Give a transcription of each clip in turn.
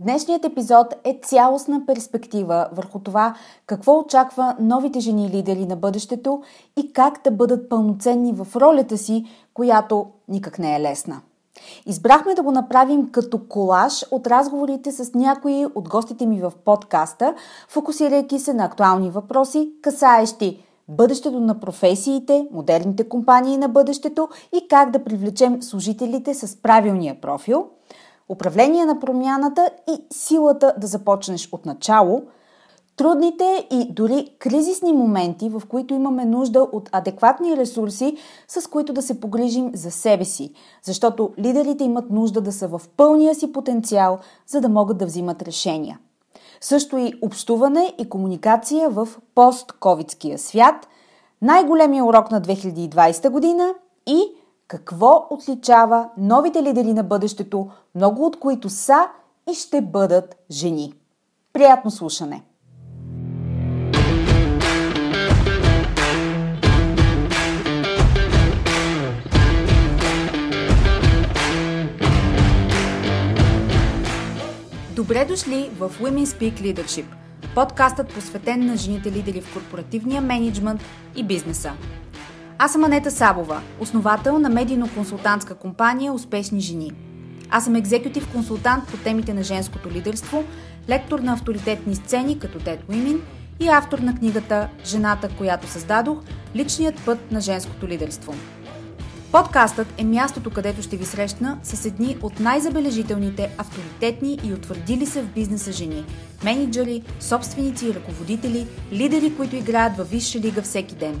Днешният епизод е цялостна перспектива върху това какво очаква новите жени лидери на бъдещето и как да бъдат пълноценни в ролята си, която никак не е лесна. Избрахме да го направим като колаж от разговорите с някои от гостите ми в подкаста, фокусирайки се на актуални въпроси, касаещи бъдещето на професиите, модерните компании на бъдещето и как да привлечем служителите с правилния профил, управление на промяната и силата да започнеш от начало, трудните и дори кризисни моменти, в които имаме нужда от адекватни ресурси, с които да се погрижим за себе си, защото лидерите имат нужда да са в пълния си потенциал, за да могат да взимат решения – също и общуване и комуникация в постковидския свят, най-големия урок на 2020 година и какво отличава новите лидери на бъдещето, много от които са и ще бъдат жени. Приятно слушане! Добре дошли в Women Speak Leadership, подкастът посветен на жените лидери в корпоративния менеджмент и бизнеса. Аз съм Анета Сабова, основател на медийно-консултантска компания Успешни жени. Аз съм екзекутив консултант по темите на женското лидерство, лектор на авторитетни сцени като Dead Women и автор на книгата Жената, която създадох – личният път на женското лидерство – Подкастът е мястото, където ще ви срещна с едни от най-забележителните, авторитетни и утвърдили се в бизнеса жени. Менеджери, собственици и ръководители, лидери, които играят във висша лига всеки ден.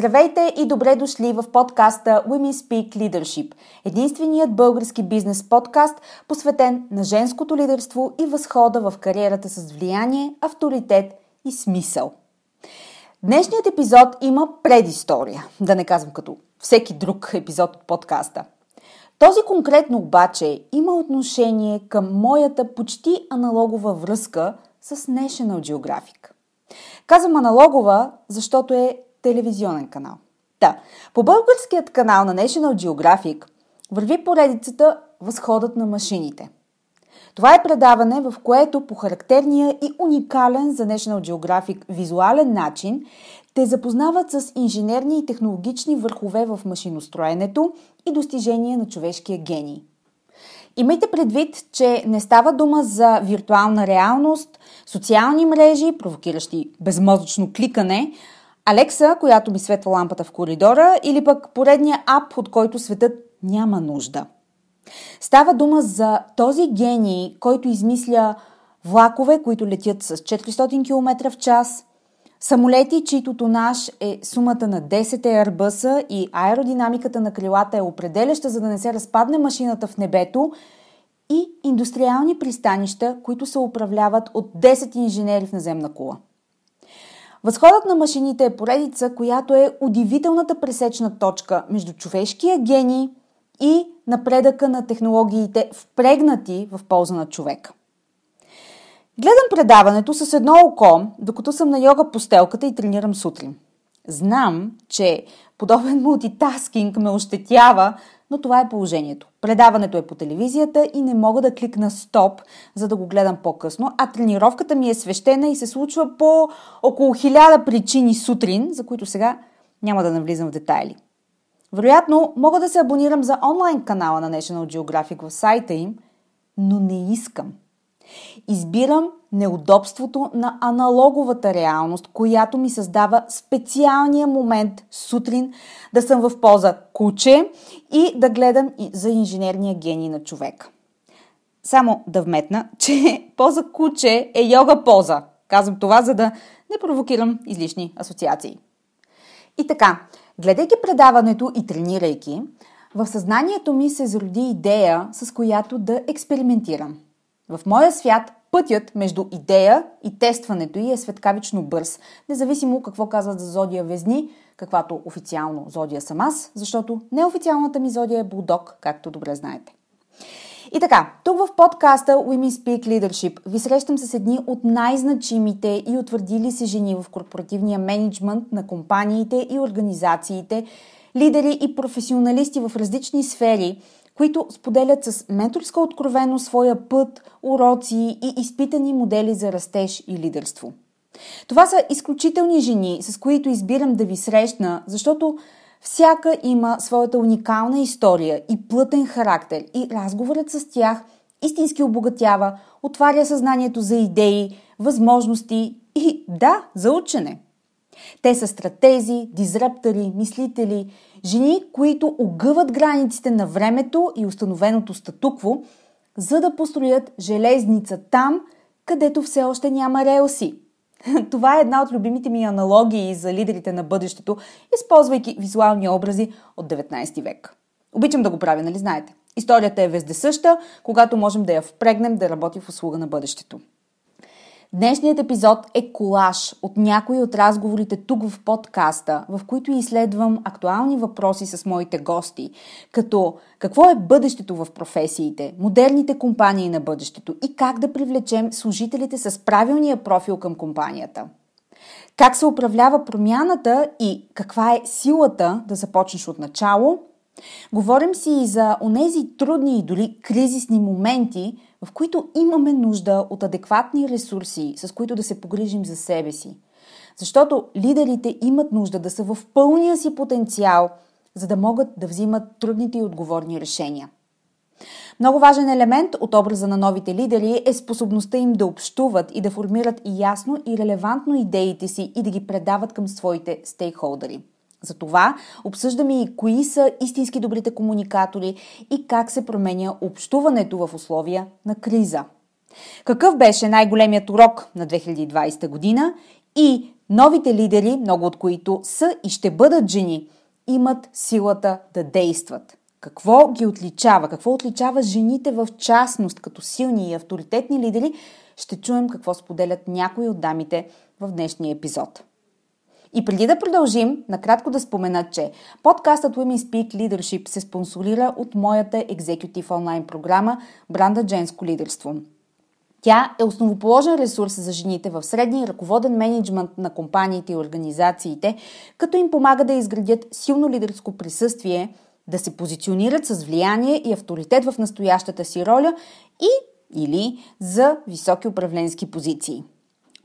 Здравейте и добре дошли в подкаста Women Speak Leadership, единственият български бизнес подкаст, посветен на женското лидерство и възхода в кариерата с влияние, авторитет и смисъл. Днешният епизод има предистория, да не казвам като всеки друг епизод от подкаста. Този конкретно обаче има отношение към моята почти аналогова връзка с National Geographic. Казвам аналогова, защото е телевизионен канал. Да, по българският канал на National Geographic върви поредицата Възходът на машините. Това е предаване, в което по характерния и уникален за National Geographic визуален начин те запознават с инженерни и технологични върхове в машиностроенето и достижения на човешкия гений. Имайте предвид, че не става дума за виртуална реалност, социални мрежи, провокиращи безмозъчно кликане, Алекса, която ми светва лампата в коридора, или пък поредния ап, от който светът няма нужда. Става дума за този гений, който измисля влакове, които летят с 400 км в час, самолети, чието тонаж е сумата на 10 Airbus и аеродинамиката на крилата е определяща, за да не се разпадне машината в небето, и индустриални пристанища, които се управляват от 10 инженери в наземна кула. Възходът на машините е поредица, която е удивителната пресечна точка между човешкия гений и напредъка на технологиите, впрегнати в полза на човека. Гледам предаването с едно око, докато съм на йога постелката и тренирам сутрин. Знам, че подобен мултитаскинг ме ощетява, но това е положението. Предаването е по телевизията и не мога да кликна стоп, за да го гледам по-късно, а тренировката ми е свещена и се случва по около хиляда причини сутрин, за които сега няма да навлизам в детайли. Вероятно, мога да се абонирам за онлайн канала на National Geographic в сайта им, но не искам. Избирам неудобството на аналоговата реалност, която ми създава специалния момент сутрин да съм в поза куче и да гледам за инженерния гений на човек. Само да вметна, че поза куче е йога поза. Казвам това, за да не провокирам излишни асоциации. И така, гледайки предаването и тренирайки, в съзнанието ми се зароди идея, с която да експериментирам. В моя свят пътят между идея и тестването й е светкавично бърз, независимо какво казват за зодия Везни, каквато официално зодия съм аз, защото неофициалната ми зодия е Булдог, както добре знаете. И така, тук в подкаста Women Speak Leadership ви срещам с едни от най-значимите и утвърдили се жени в корпоративния менеджмент на компаниите и организациите, лидери и професионалисти в различни сфери, които споделят с менторска откровено своя път, уроци и изпитани модели за растеж и лидерство. Това са изключителни жени, с които избирам да ви срещна, защото всяка има своята уникална история и плътен характер и разговорът с тях истински обогатява, отваря съзнанието за идеи, възможности и да, за учене. Те са стратези, дизраптори, мислители, жени, които огъват границите на времето и установеното статукво, за да построят железница там, където все още няма релси. Това е една от любимите ми аналогии за лидерите на бъдещето, използвайки визуални образи от 19 век. Обичам да го правя, нали знаете? Историята е вездесъща, когато можем да я впрегнем да работи в услуга на бъдещето. Днешният епизод е колаж от някои от разговорите тук в подкаста, в които изследвам актуални въпроси с моите гости, като какво е бъдещето в професиите, модерните компании на бъдещето и как да привлечем служителите с правилния профил към компанията. Как се управлява промяната и каква е силата да започнеш от начало – Говорим си и за онези трудни и дори кризисни моменти, в които имаме нужда от адекватни ресурси, с които да се погрижим за себе си. Защото лидерите имат нужда да са в пълния си потенциал, за да могат да взимат трудните и отговорни решения. Много важен елемент от образа на новите лидери е способността им да общуват и да формират ясно и релевантно идеите си и да ги предават към своите стейкхолдери – затова обсъждаме и кои са истински добрите комуникатори и как се променя общуването в условия на криза. Какъв беше най-големият урок на 2020 година и новите лидери, много от които са и ще бъдат жени, имат силата да действат. Какво ги отличава? Какво отличава жените в частност като силни и авторитетни лидери? Ще чуем какво споделят някои от дамите в днешния епизод. И преди да продължим, накратко да спомена, че подкастът Women Speak Leadership се спонсорира от моята екзекутив онлайн програма Бранда Женско лидерство. Тя е основоположен ресурс за жените в средния ръководен менеджмент на компаниите и организациите, като им помага да изградят силно лидерско присъствие, да се позиционират с влияние и авторитет в настоящата си роля и или за високи управленски позиции.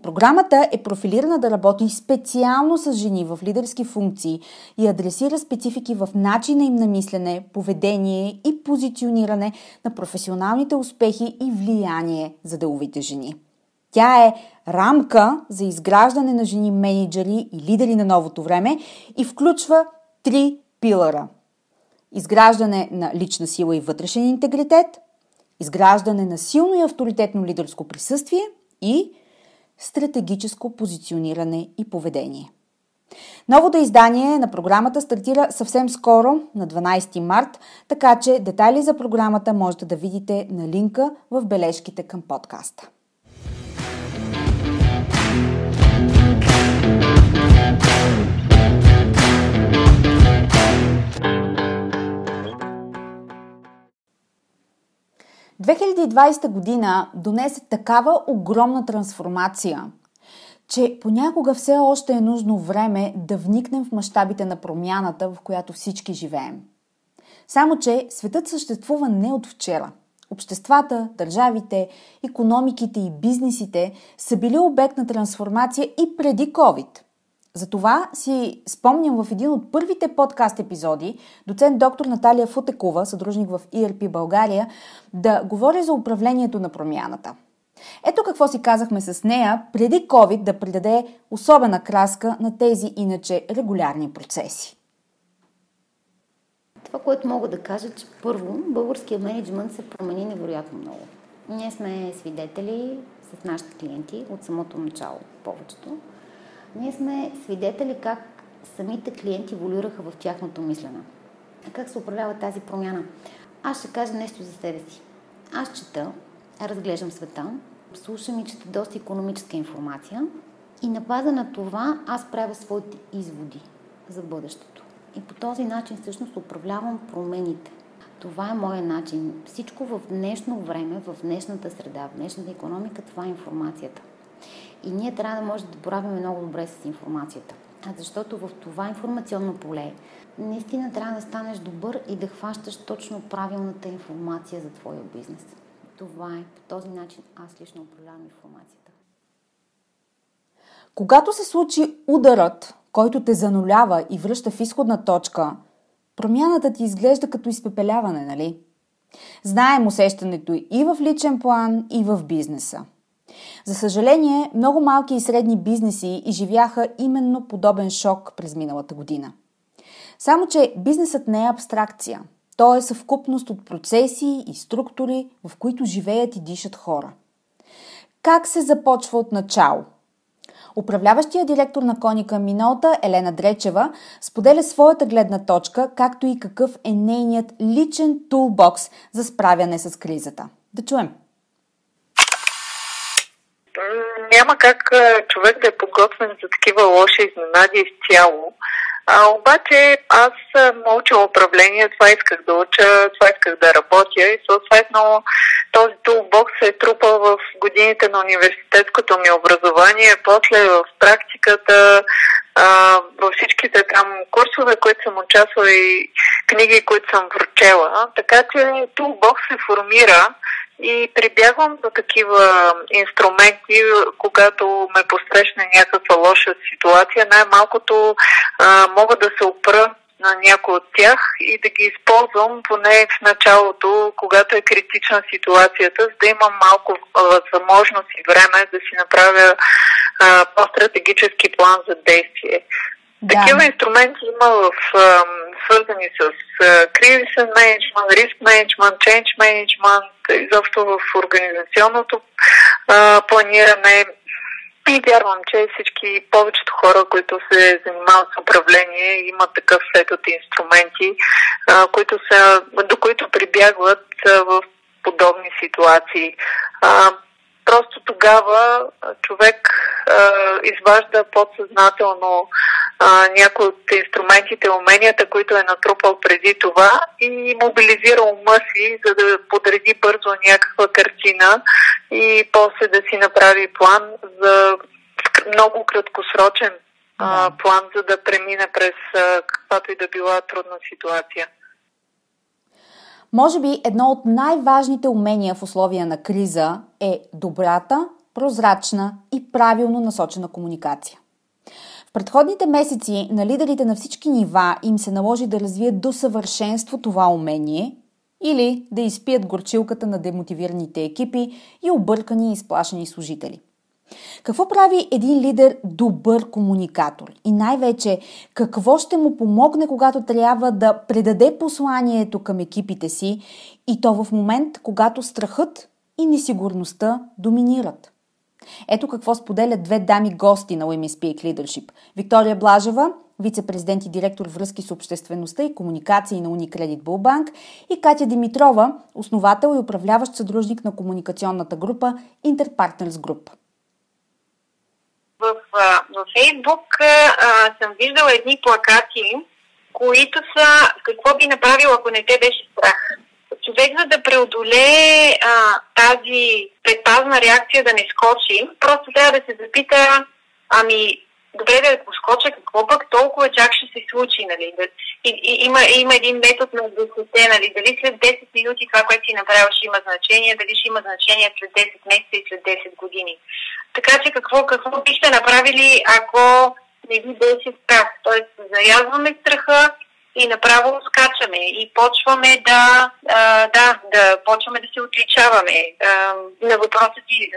Програмата е профилирана да работи специално с жени в лидерски функции и адресира специфики в начина им на мислене, поведение и позициониране на професионалните успехи и влияние за деловите жени. Тя е рамка за изграждане на жени менеджери и лидери на новото време и включва три пилъра. Изграждане на лична сила и вътрешен интегритет, изграждане на силно и авторитетно лидерско присъствие и – стратегическо позициониране и поведение. Новото издание на програмата стартира съвсем скоро, на 12 март, така че детайли за програмата можете да видите на линка в бележките към подкаста. 2020 година донесе такава огромна трансформация, че понякога все още е нужно време да вникнем в мащабите на промяната, в която всички живеем. Само, че светът съществува не от вчера. Обществата, държавите, економиките и бизнесите са били обект на трансформация и преди COVID – затова си спомням в един от първите подкаст епизоди доцент доктор Наталия Футекова, съдружник в ERP България, да говори за управлението на промяната. Ето какво си казахме с нея преди COVID да придаде особена краска на тези иначе регулярни процеси. Това, което мога да кажа, че първо българския менеджмент се промени невероятно много. Ние сме свидетели с нашите клиенти от самото начало, повечето ние сме свидетели как самите клиенти волюраха в тяхното мислене. Как се управлява тази промяна? Аз ще кажа нещо за себе си. Аз чета, разглеждам света, слушам и чета доста економическа информация и на база на това аз правя своите изводи за бъдещето. И по този начин всъщност управлявам промените. Това е моя начин. Всичко в днешно време, в днешната среда, в днешната економика, това е информацията. И ние трябва да може да боравим много добре с информацията. Защото в това информационно поле наистина трябва да станеш добър и да хващаш точно правилната информация за твоя бизнес. Това е по този начин аз лично управлявам информацията. Когато се случи ударът, който те занулява и връща в изходна точка, промяната ти изглежда като изпепеляване, нали? Знаем усещането и в личен план, и в бизнеса. За съжаление, много малки и средни бизнеси изживяха именно подобен шок през миналата година. Само, че бизнесът не е абстракция. Той е съвкупност от процеси и структури, в които живеят и дишат хора. Как се започва от начало? Управляващия директор на Коника Минолта, Елена Дречева, споделя своята гледна точка, както и какъв е нейният личен тулбокс за справяне с кризата. Да чуем! Няма как човек да е подготвен за такива лоши изненади изцяло. А, обаче аз съм научила управление, това исках да уча, това исках да работя и съответно този тулбокс се е трупал в годините на университетското ми образование, после в практиката, а, във всичките там курсове, които съм участвала и книги, които съм прочела. Така че тулбокс се формира и прибягвам до такива инструменти, когато ме посрещне някаква лоша ситуация. Най-малкото а, мога да се опра на някой от тях и да ги използвам поне в началото, когато е критична ситуацията, за да имам малко възможност и време да си направя а, по-стратегически план за действие. Такива инструменти има в, свързани с кризисен менеджмент, риск менеджмент, change менеджмент, изобщо в организационното планиране. И вярвам, че всички, повечето хора, които се занимават с управление, имат такъв сет от инструменти, които са, до които прибягват в подобни ситуации. Просто тогава човек изважда подсъзнателно а, някои от инструментите, уменията, които е натрупал преди това и мобилизира ума си, за да подреди бързо някаква картина и после да си направи план за много краткосрочен а, план, за да премине през а, каквато и да била трудна ситуация. Може би едно от най-важните умения в условия на криза е добрата, прозрачна и правилно насочена комуникация предходните месеци на лидерите на всички нива им се наложи да развият до съвършенство това умение или да изпият горчилката на демотивираните екипи и объркани и изплашени служители. Какво прави един лидер добър комуникатор? И най-вече, какво ще му помогне, когато трябва да предаде посланието към екипите си и то в момент, когато страхът и несигурността доминират? Ето какво споделят две дами гости на Women Speak Leadership. Виктория Блажева, вице-президент и директор връзки с обществеността и комуникации на Unicredit Bullbank и Катя Димитрова, основател и управляващ съдружник на комуникационната група Interpartners Group. В, в Фейсбук съм виждала едни плакати, които са какво би направил, ако не те беше страх човек, за да преодолее а, тази предпазна реакция да не скочи, просто трябва да се запита, ами, добре да поскоча, какво пък толкова чак ще се случи, нали? И, и, има, има един метод на 10, нали? Дали след 10 минути това, което си направил, ще има значение, дали ще има значение след 10 месеца и след 10 години. Така че какво, какво бихте направили, ако не ви беше страх? Тоест, заязваме страха, и направо скачаме и почваме да, а, да, да почваме да се отличаваме а, на въпроса ти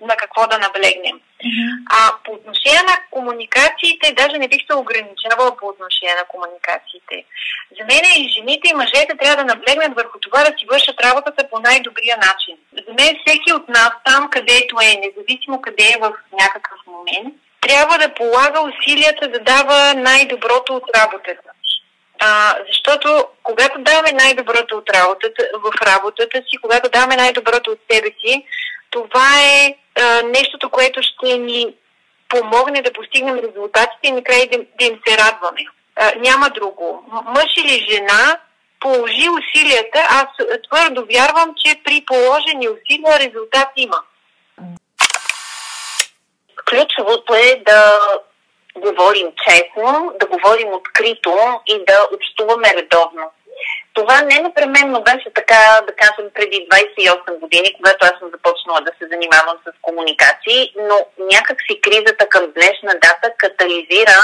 на какво да наблегнем. Mm-hmm. А по отношение на комуникациите, даже не бих се ограничавала по отношение на комуникациите. За мен и жените и мъжете трябва да наблегнат върху това да си вършат работата по най-добрия начин. За мен всеки от нас, там където е, независимо къде е в някакъв момент, трябва да полага усилията да дава най-доброто от работата. А, защото когато даваме най-доброто от работата, в работата си, когато даваме най-доброто от себе си, това е а, нещото, което ще ни помогне да постигнем резултатите и накрая да, да им се радваме. А, няма друго. Мъж или жена положи усилията, аз твърдо вярвам, че при положени усилия резултат има. Ключовото е да говорим честно, да говорим открито и да общуваме редовно. Това не непременно беше така, да кажем, преди 28 години, когато аз съм започнала да се занимавам с комуникации, но някакси кризата към днешна дата катализира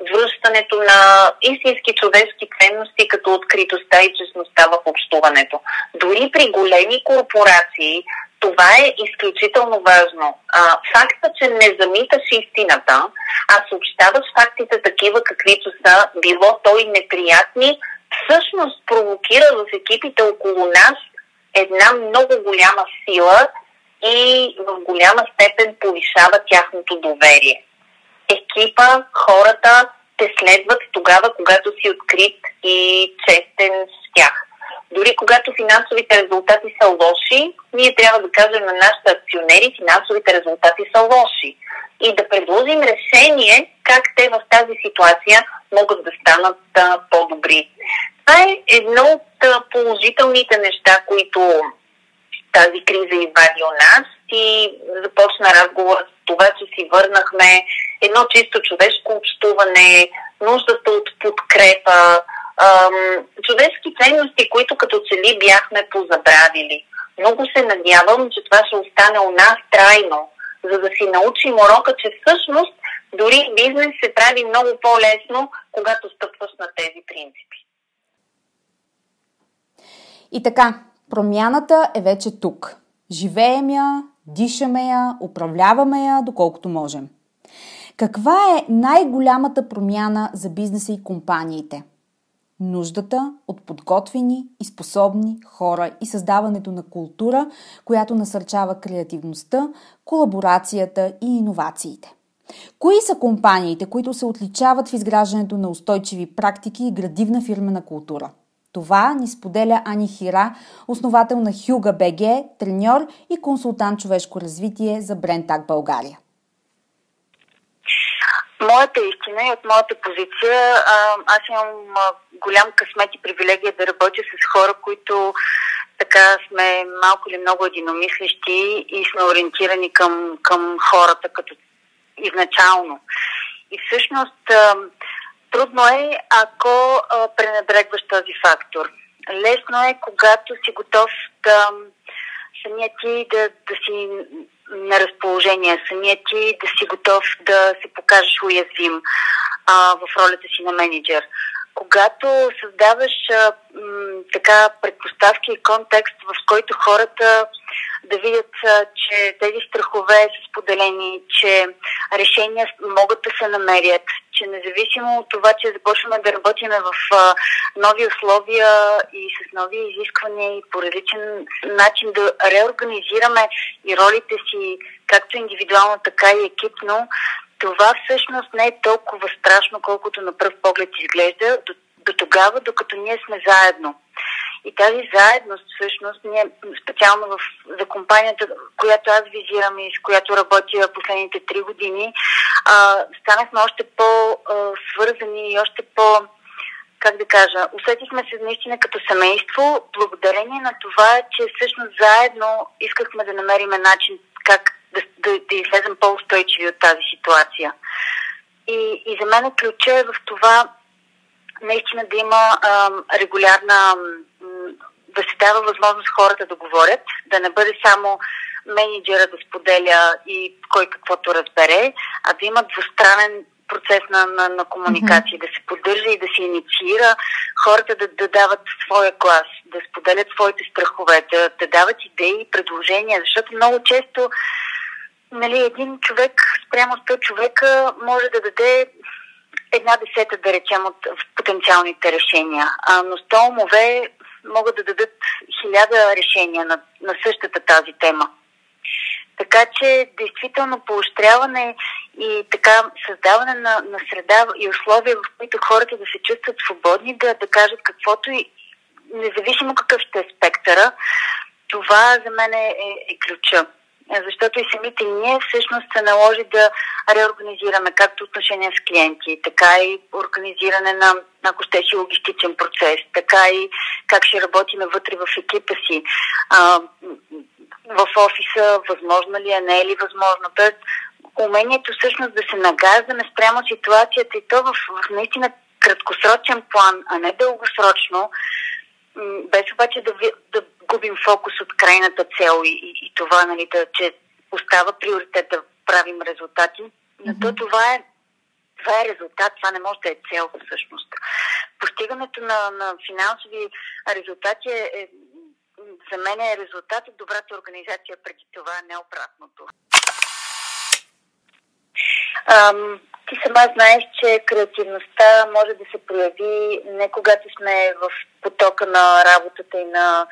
връщането на истински човешки ценности, като откритостта и честността в общуването. Дори при големи корпорации това е изключително важно. А, факта, че не замиташ истината, а съобщаваш фактите такива, каквито са, било то и неприятни, всъщност провокира в екипите около нас една много голяма сила и в голяма степен повишава тяхното доверие. Екипа, хората те следват тогава, когато си открит и честен с тях. Дори когато финансовите резултати са лоши, ние трябва да кажем на нашите акционери, финансовите резултати са лоши. И да предложим решение как те в тази ситуация могат да станат а, по-добри. Това е едно от а, положителните неща, които тази криза извади у нас и започна разговор с това, че си върнахме едно чисто човешко общуване, нуждата от подкрепа, ам, човешки ценности, които като че ли бяхме позабравили. Много се надявам, че това ще остане у нас трайно, за да си научим урока, че всъщност дори бизнес се прави много по-лесно, когато стъпваш на тези принципи. И така, промяната е вече тук. Живеем я, дишаме я, управляваме я доколкото можем. Каква е най-голямата промяна за бизнеса и компаниите? Нуждата от подготвени и способни хора и създаването на култура, която насърчава креативността, колаборацията и иновациите. Кои са компаниите, които се отличават в изграждането на устойчиви практики и градивна фирмена култура? Това ни споделя Ани Хира, основател на Хюга БГ, треньор и консултант човешко развитие за Брентак България. Моята истина и от моята позиция, аз имам голям късмет и привилегия да работя с хора, които така сме малко или много единомислещи и сме ориентирани към, към хората като изначално. И всъщност трудно е, ако пренебрегваш този фактор. Лесно е, когато си готов да самия ти да, да си на разположение, самия ти да си готов да се покажеш уязвим а, в ролята си на менеджер. Когато създаваш а, м, така предпоставки и контекст, в който хората да видят, че тези страхове са споделени, че решения могат да се намерят, че независимо от това, че започваме да работим в нови условия и с нови изисквания и по различен начин да реорганизираме и ролите си, както индивидуално, така и екипно, това всъщност не е толкова страшно, колкото на пръв поглед изглежда, до, до тогава, докато ние сме заедно. И тази заедност, всъщност, ние специално в, за компанията, която аз визирам и с която работя последните три години, а, станахме още по-свързани и още по- как да кажа, усетихме се наистина като семейство, благодарение на това, че всъщност заедно искахме да намерим начин как да, да, да излезем по-устойчиви от тази ситуация. И, и за мен ключа е в това наистина да има а, регулярна, да се дава възможност хората да говорят, да не бъде само менеджера да споделя и кой каквото разбере, а да има двустранен процес на, на, на комуникация, mm-hmm. да се поддържа и да се инициира хората да, да дават своя глас, да споделят своите страхове, да, да дават идеи и предложения, защото много често нали, един човек спрямо 100 човека може да даде една десета, да речем, от потенциалните решения. А, но 100 умове могат да дадат хиляда решения на, на същата тази тема. Така че, действително, поощряване и така създаване на, на среда и условия, в които хората да се чувстват свободни, да, да кажат каквото и независимо какъв ще е спектъра, това за мен е, е, е ключа. Защото и самите ние всъщност се наложи да реорганизираме както отношения с клиенти, така и организиране на, ако щеше, логистичен процес, така и как ще работиме вътре в екипа си, а, в офиса, възможно ли е, не е ли възможно. Тоест, умението всъщност да се нагаждаме спрямо ситуацията и то в, в наистина краткосрочен план, а не дългосрочно, без обаче да, да губим фокус от крайната цел и, и, и това, нали, да, че остава приоритет да правим резултати. Но mm-hmm. то това е, това е резултат, това не може да е цел всъщност. Постигането на, на финансови резултати е, е, за мен е резултат от добрата организация преди това, не обратното. Ам, ти сама знаеш, че креативността може да се прояви не когато сме в потока на работата и на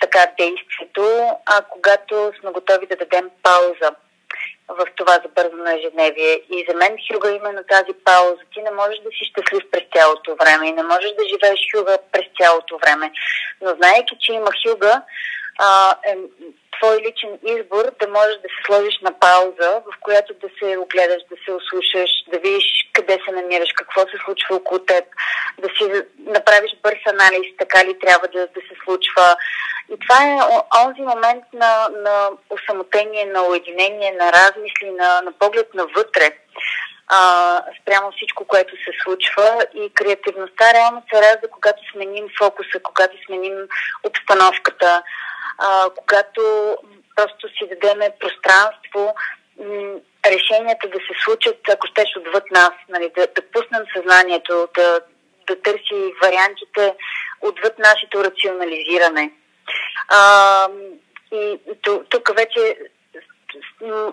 така действието, а когато сме готови да дадем пауза в това забързано ежедневие. И за мен Хюга именно тази пауза. Ти не можеш да си щастлив през цялото време и не можеш да живееш Хюга през цялото време. Но знаеки, че има Хюга, а, е, твой личен избор да можеш да се сложиш на пауза, в която да се огледаш, да се ослушаш, да видиш къде се намираш, какво се случва около теб, да си направиш бърз анализ, така ли трябва да, да се случва. И това е онзи момент на, на осамотение, на уединение, на размисли, на, на поглед навътре а, спрямо всичко, което се случва и креативността реално се ражда, когато сменим фокуса, когато сменим обстановката, а, когато просто си дадеме пространство м- решенията да се случат, ако щеш отвъд нас, нали, да, да пуснем съзнанието, да, да търси вариантите отвъд нашето рационализиране. А, и тук вече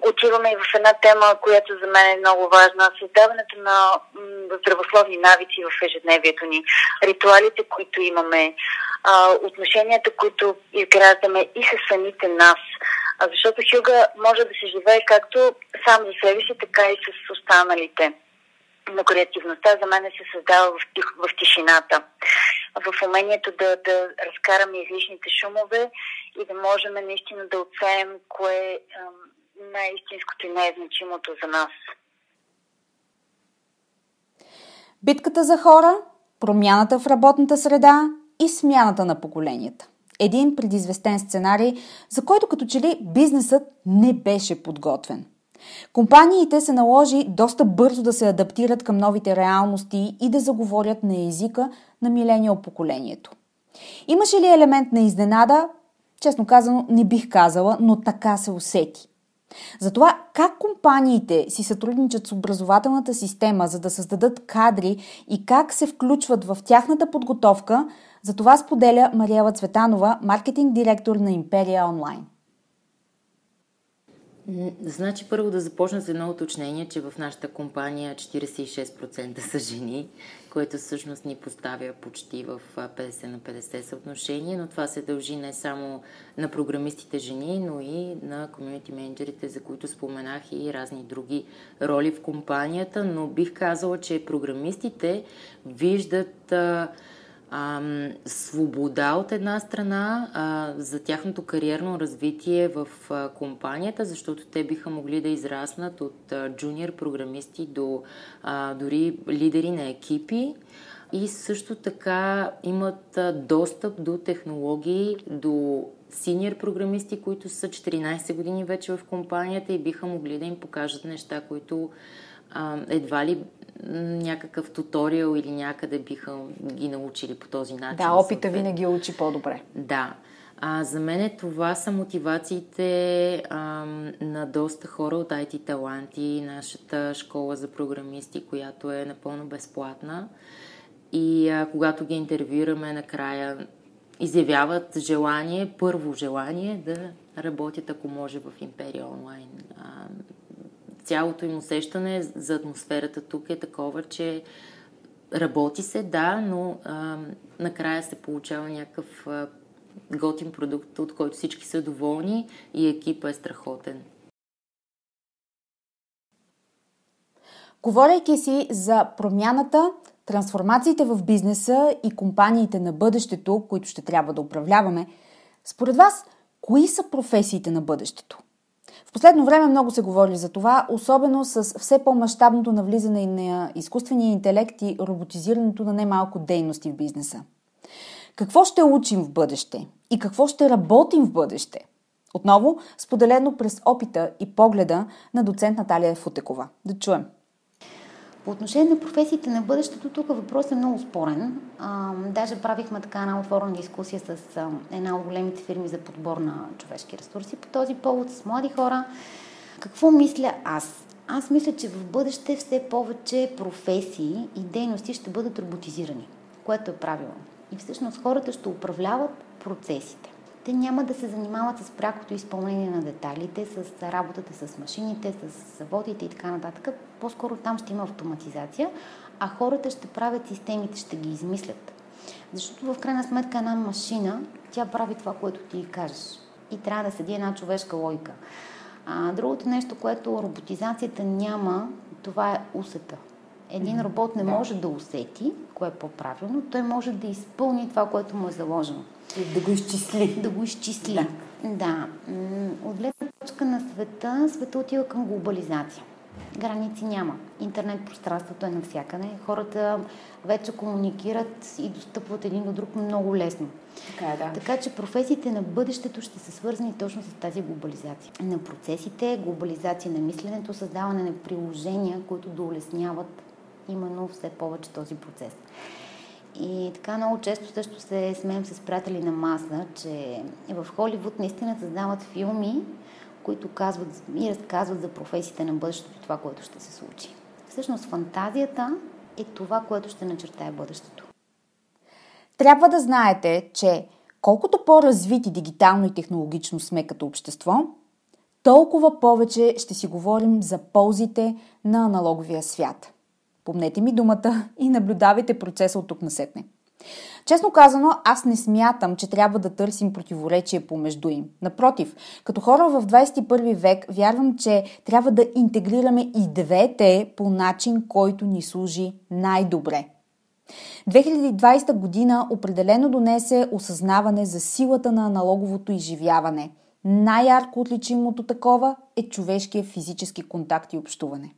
отиваме и в една тема, която за мен е много важна. Създаването на здравословни навици в ежедневието ни. Ритуалите, които имаме, отношенията, които изграждаме и с самите нас. Защото хюга може да се живее както сам за себе си, така и с останалите. Но креативността за мен се създава в, тих, в тишината, в умението да, да разкараме излишните шумове и да можем наистина да оценим кое е най-истинското и най-значимото за нас. Битката за хора, промяната в работната среда и смяната на поколенията. Един предизвестен сценарий, за който като че ли бизнесът не беше подготвен. Компаниите се наложи доста бързо да се адаптират към новите реалности и да заговорят на езика на милениал поколението. Имаше ли елемент на изненада? Честно казано, не бих казала, но така се усети. Затова как компаниите си сътрудничат с образователната система, за да създадат кадри и как се включват в тяхната подготовка, за това споделя Мариела Цветанова, маркетинг директор на Империя Онлайн. Значи първо да започна с едно уточнение, че в нашата компания 46% са жени, което всъщност ни поставя почти в 50 на 50 съотношение, но това се дължи не само на програмистите жени, но и на комьюнити менеджерите, за които споменах и разни други роли в компанията, но бих казала, че програмистите виждат а, свобода от една страна а, за тяхното кариерно развитие в а, компанията, защото те биха могли да израснат от а, джуниор програмисти до а, дори лидери на екипи. И също така имат достъп до технологии, до синьор програмисти, които са 14 години вече в компанията и биха могли да им покажат неща, които а, едва ли някакъв туториал или някъде биха ги научили по този начин. Да, опита винаги учи по-добре. Да. А, за мен е това са мотивациите а, на доста хора от IT Таланти, нашата школа за програмисти, която е напълно безплатна. И а, когато ги интервюираме накрая, изявяват желание, първо желание да работят, ако може, в Империя онлайн. А, цялото им усещане за атмосферата тук е такова, че работи се, да, но а, накрая се получава някакъв а, готин продукт, от който всички са доволни и екипа е страхотен. Говорейки си за промяната, трансформациите в бизнеса и компаниите на бъдещето, които ще трябва да управляваме, според вас, кои са професиите на бъдещето? Последно време много се говори за това, особено с все по-масштабното навлизане на изкуствения интелект и роботизирането на немалко дейности в бизнеса. Какво ще учим в бъдеще и какво ще работим в бъдеще? Отново, споделено през опита и погледа на доцент Наталия Футекова. Да чуем. По отношение на професиите на бъдещето, тук въпрос е много спорен. А, даже правихме така една отворена дискусия с а, една от големите фирми за подбор на човешки ресурси по този повод с млади хора. Какво мисля аз? Аз мисля, че в бъдеще все повече професии и дейности ще бъдат роботизирани, което е правилно. И всъщност хората ще управляват процесите. Те няма да се занимават с прякото изпълнение на деталите, с работата с машините, с заводите и така нататък. По-скоро там ще има автоматизация, а хората ще правят системите, ще ги измислят. Защото в крайна сметка една машина, тя прави това, което ти кажеш. И трябва да седи една човешка логика. А, другото нещо, което роботизацията няма, това е усета. Един робот не може да усети, кое е по-правилно, той може да изпълни това, което му е заложено. Да го изчисли. Да го изчисли. Да. да. От гледна точка на света, света отива към глобализация. Граници няма. Интернет пространството е навсякъде. Хората вече комуникират и достъпват един до друг много лесно. Така, е, да. така че професиите на бъдещето ще са свързани точно с тази глобализация. На процесите, глобализация на мисленето, създаване на приложения, които да улесняват именно все повече този процес. И така много често също се смеем с приятели на маса, че в Холивуд наистина създават филми, които казват и разказват за професиите на бъдещето, това, което ще се случи. Всъщност фантазията е това, което ще начертае бъдещето. Трябва да знаете, че колкото по-развити дигитално и технологично сме като общество, толкова повече ще си говорим за ползите на аналоговия свят – Помнете ми думата и наблюдавайте процеса от тук насетне. Честно казано, аз не смятам, че трябва да търсим противоречие помежду им. Напротив, като хора в 21 век, вярвам, че трябва да интегрираме и двете по начин, който ни служи най-добре. 2020 година определено донесе осъзнаване за силата на аналоговото изживяване. Най-ярко отличимото такова е човешкия физически контакт и общуване.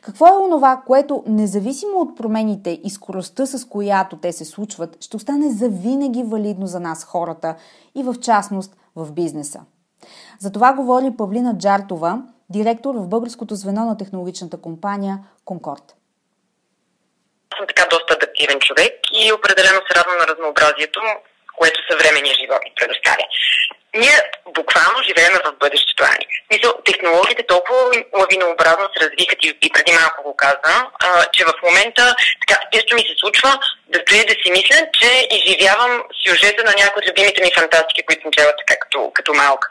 Какво е онова, което независимо от промените и скоростта, с която те се случват, ще остане завинаги валидно за нас хората и в частност в бизнеса? За това говори Павлина Джартова, директор в българското звено на технологичната компания Конкорд. Аз съм така доста адаптивен човек и определено се радвам на разнообразието, което съвременния живот ни предоставя ние буквално живеем в бъдещето, Ани. Мисъл, технологиите толкова лавинообразно се развихат и, и преди малко го каза, а, че в момента така често ми се случва да стоя да си мисля, че изживявам сюжета на някои от любимите ми фантастики, които съм чела така като, като малка.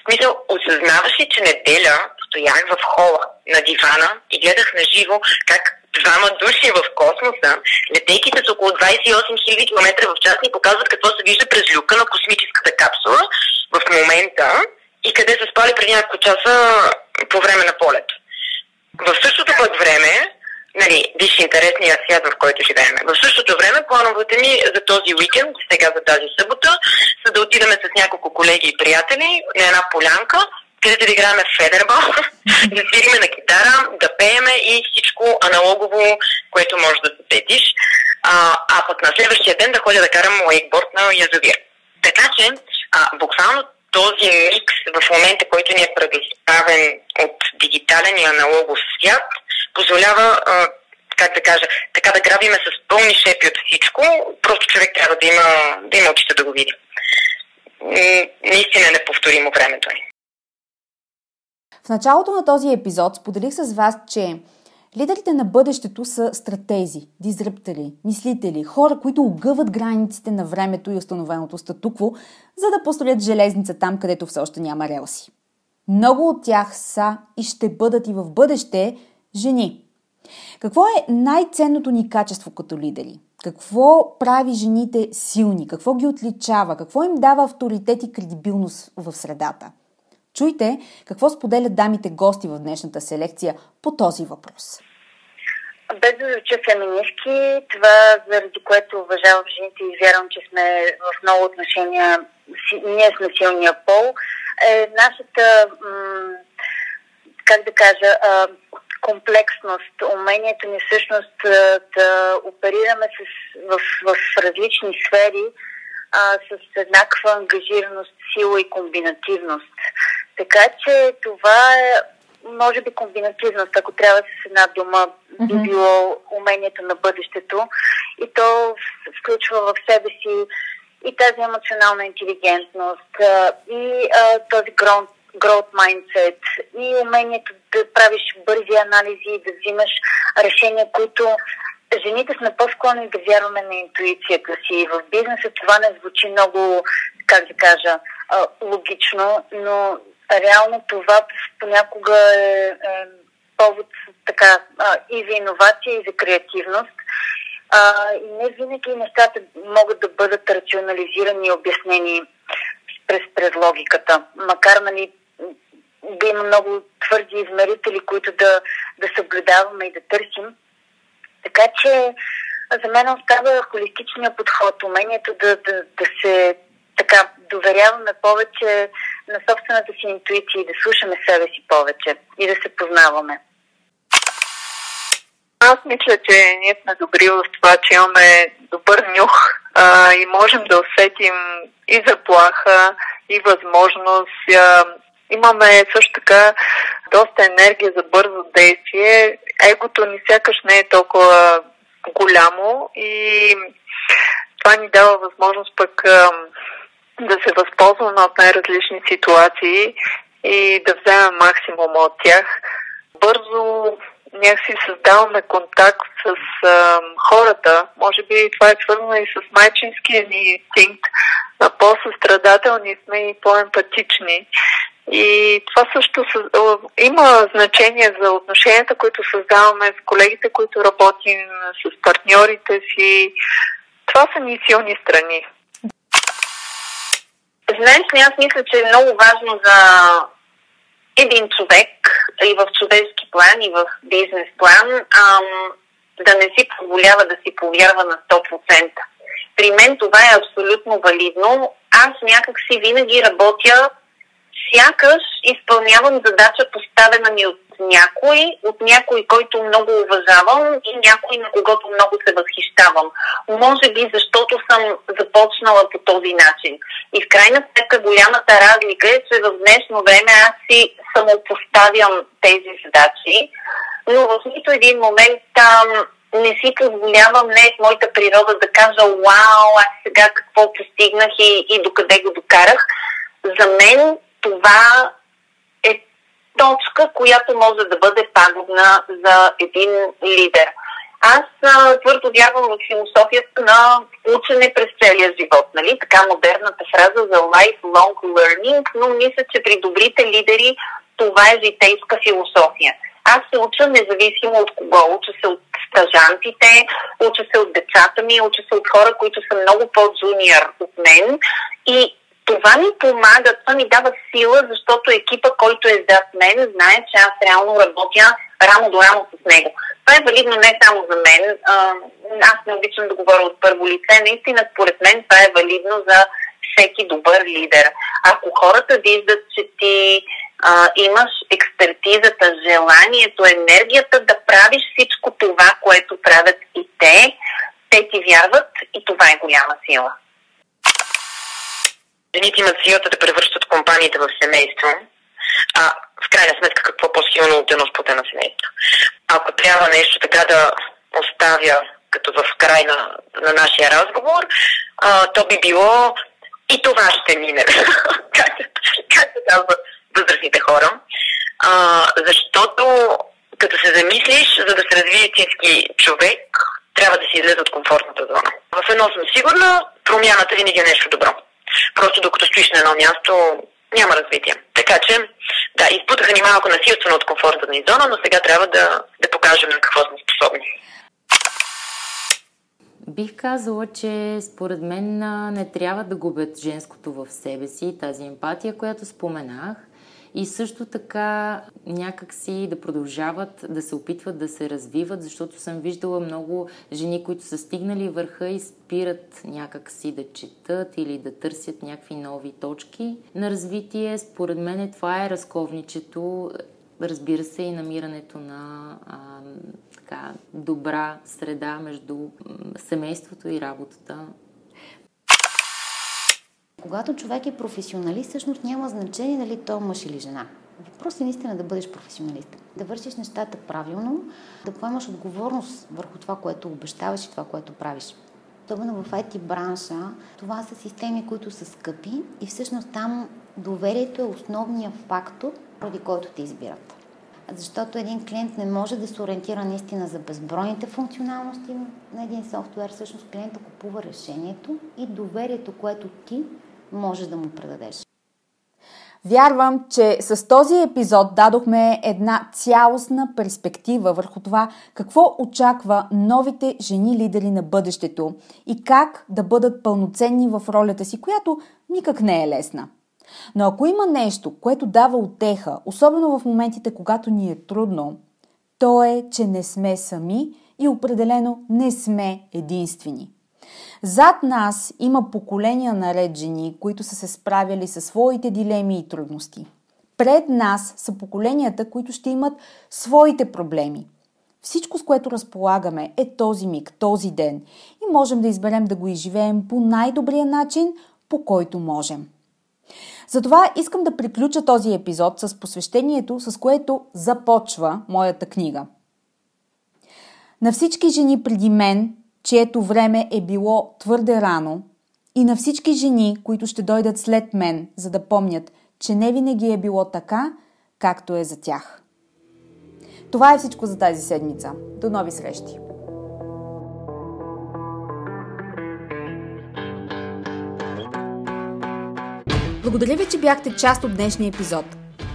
В смисъл, осъзнаваш ли, че неделя стоях в хола на дивана и гледах на живо как двама души в космоса, летейките с около 28 000 км в час ни показват какво се вижда през люка на космическата капсула в момента и къде са спали преди няколко часа по време на полет. В същото пък време, нали, виж интересния свят, в който живеем. В същото време плановете ми за този уикенд, сега за тази събота, са да отидем с няколко колеги и приятели на една полянка, където да играем в федербол, да свириме на китара, да пееме и всичко аналогово, което може да се сетиш. А, а пък на следващия ден да ходя да карам лейкборд на язовир. Така че, а, буквално този микс в момента, който ни е предоставен от дигитален и аналогов свят, позволява а, как да кажа, така да грабиме с пълни шепи от всичко, просто човек трябва да има, да има очите да го види. Наистина неповторимо времето ни. В началото на този епизод споделих с вас, че лидерите на бъдещето са стратези, дизраптери, мислители, хора, които огъват границите на времето и установеното статукво, за да построят железница там, където все още няма релси. Много от тях са и ще бъдат и в бъдеще жени. Какво е най-ценното ни качество като лидери? Какво прави жените силни? Какво ги отличава? Какво им дава авторитет и кредибилност в средата? Чуйте какво споделят дамите гости в днешната селекция по този въпрос. Без да звуча феминистки, това заради което уважавам жените и вярвам, че сме в много отношения, ние сме силния пол, е нашата, как да кажа, комплексност, умението ни всъщност да оперираме с, в, в различни сфери а, с еднаква ангажираност, сила и комбинативност. Така че това е, може би, комбинативност, ако трябва с една дума, би било умението на бъдещето. И то включва в себе си и тази емоционална интелигентност, и а, този гронт growth mindset и умението да правиш бързи анализи и да взимаш решения, които жените сме по-склонни да вярваме на интуицията си. В бизнеса това не звучи много, как да кажа, логично, но реално това понякога е, е повод така, и за иновация, и за креативност. А, и не винаги нещата могат да бъдат рационализирани и обяснени през, през логиката. Макар нали, да има много твърди измерители, които да, да съблюдаваме и да търсим. Така че за мен остава холистичния подход, умението да, да, да се така доверяваме повече на собствената си интуиция и да слушаме себе си повече и да се познаваме. Аз мисля, че ние сме добри в това, че имаме добър нюх а, и можем да усетим и заплаха, и възможност, а, Имаме също така доста енергия за бързо действие. Егото ни сякаш не е толкова голямо и това ни дава възможност пък да се възползваме от най-различни ситуации и да вземем максимума от тях. Бързо някакси създаваме контакт с а, хората. Може би това е свързано и с майчинския ни инстинкт. По-състрадателни сме и по-емпатични. И това също има значение за отношенията, които създаваме с колегите, които работим, с партньорите си. Това са ни силни страни. Ли, аз мисля, че е много важно за един човек и в човешки план, и в бизнес план, ам, да не си позволява да си повярва на 100%. При мен това е абсолютно валидно. Аз някак си винаги работя сякаш изпълнявам задача поставена ми от някой, от някой, който много уважавам и някой, на когото много се възхищавам. Може би защото съм започнала по този начин. И в крайна сметка голямата разлика е, че в днешно време аз си самопоставям тези задачи, но в нито един момент там не си позволявам, не е моята природа да кажа, вау, аз сега какво постигнах и, и докъде го докарах. За мен това е точка, която може да бъде пагубна за един лидер. Аз а, твърдо вярвам в философията на учене през целия живот, нали? Така модерната фраза за lifelong learning, но мисля, че при добрите лидери това е житейска философия. Аз се уча независимо от кого. Уча се от стажантите, уча се от децата ми, уча се от хора, които са много по-джуниор от мен и това ми помага, това ми дава сила, защото екипа, който е зад мен, знае, че аз реално работя рамо до рамо с него. Това е валидно не само за мен. Аз не обичам да говоря от първо лице. Наистина, според мен, това е валидно за всеки добър лидер. Ако хората виждат, че ти а, имаш експертизата, желанието, енергията да правиш всичко това, което правят и те, те ти вярват и това е голяма сила жените имат силата да превръщат компаниите в семейство, а в крайна сметка какво по-силно от едно сплотено семейство. Ако трябва нещо така да оставя като в край на, на нашия разговор, а, то би било и това ще мине. как, как се казва възрастните хора. А, защото като се замислиш, за да се развие истински човек, трябва да си излезе от комфортната зона. В едно съм сигурна, промяната винаги е нещо добро. Просто докато стоиш на едно място, няма развитие. Така че, да, изпутаха ни малко насилствено от комфортната ни зона, но сега трябва да, да покажем на какво сме способни. Бих казала, че според мен не трябва да губят женското в себе си, тази емпатия, която споменах. И също така някакси да продължават да се опитват да се развиват, защото съм виждала много жени, които са стигнали върха и спират някакси да четат или да търсят някакви нови точки на развитие. Според мен това е разковничето, разбира се, и намирането на а, така, добра среда между семейството и работата. Когато човек е професионалист, всъщност няма значение дали той е мъж или жена. Въпросът е наистина да бъдеш професионалист. Да вършиш нещата правилно, да поемаш отговорност върху това, което обещаваш и това, което правиш. Особено в IT бранша, това са системи, които са скъпи и всъщност там доверието е основният фактор, поради който те избират защото един клиент не може да се ориентира наистина за безбройните функционалности на един софтуер. Всъщност клиента купува решението и доверието, което ти можеш да му предадеш. Вярвам, че с този епизод дадохме една цялостна перспектива върху това какво очаква новите жени лидери на бъдещето и как да бъдат пълноценни в ролята си, която никак не е лесна. Но ако има нещо, което дава отеха, особено в моментите, когато ни е трудно, то е, че не сме сами и определено не сме единствени. Зад нас има поколения наред жени, които са се справяли със своите дилеми и трудности. Пред нас са поколенията, които ще имат своите проблеми. Всичко, с което разполагаме, е този миг, този ден и можем да изберем да го изживеем по най-добрия начин, по който можем. Затова искам да приключа този епизод с посвещението, с което започва моята книга. На всички жени преди мен, чието време е било твърде рано, и на всички жени, които ще дойдат след мен, за да помнят, че не винаги е било така, както е за тях. Това е всичко за тази седмица. До нови срещи! Благодаря ви, че бяхте част от днешния епизод.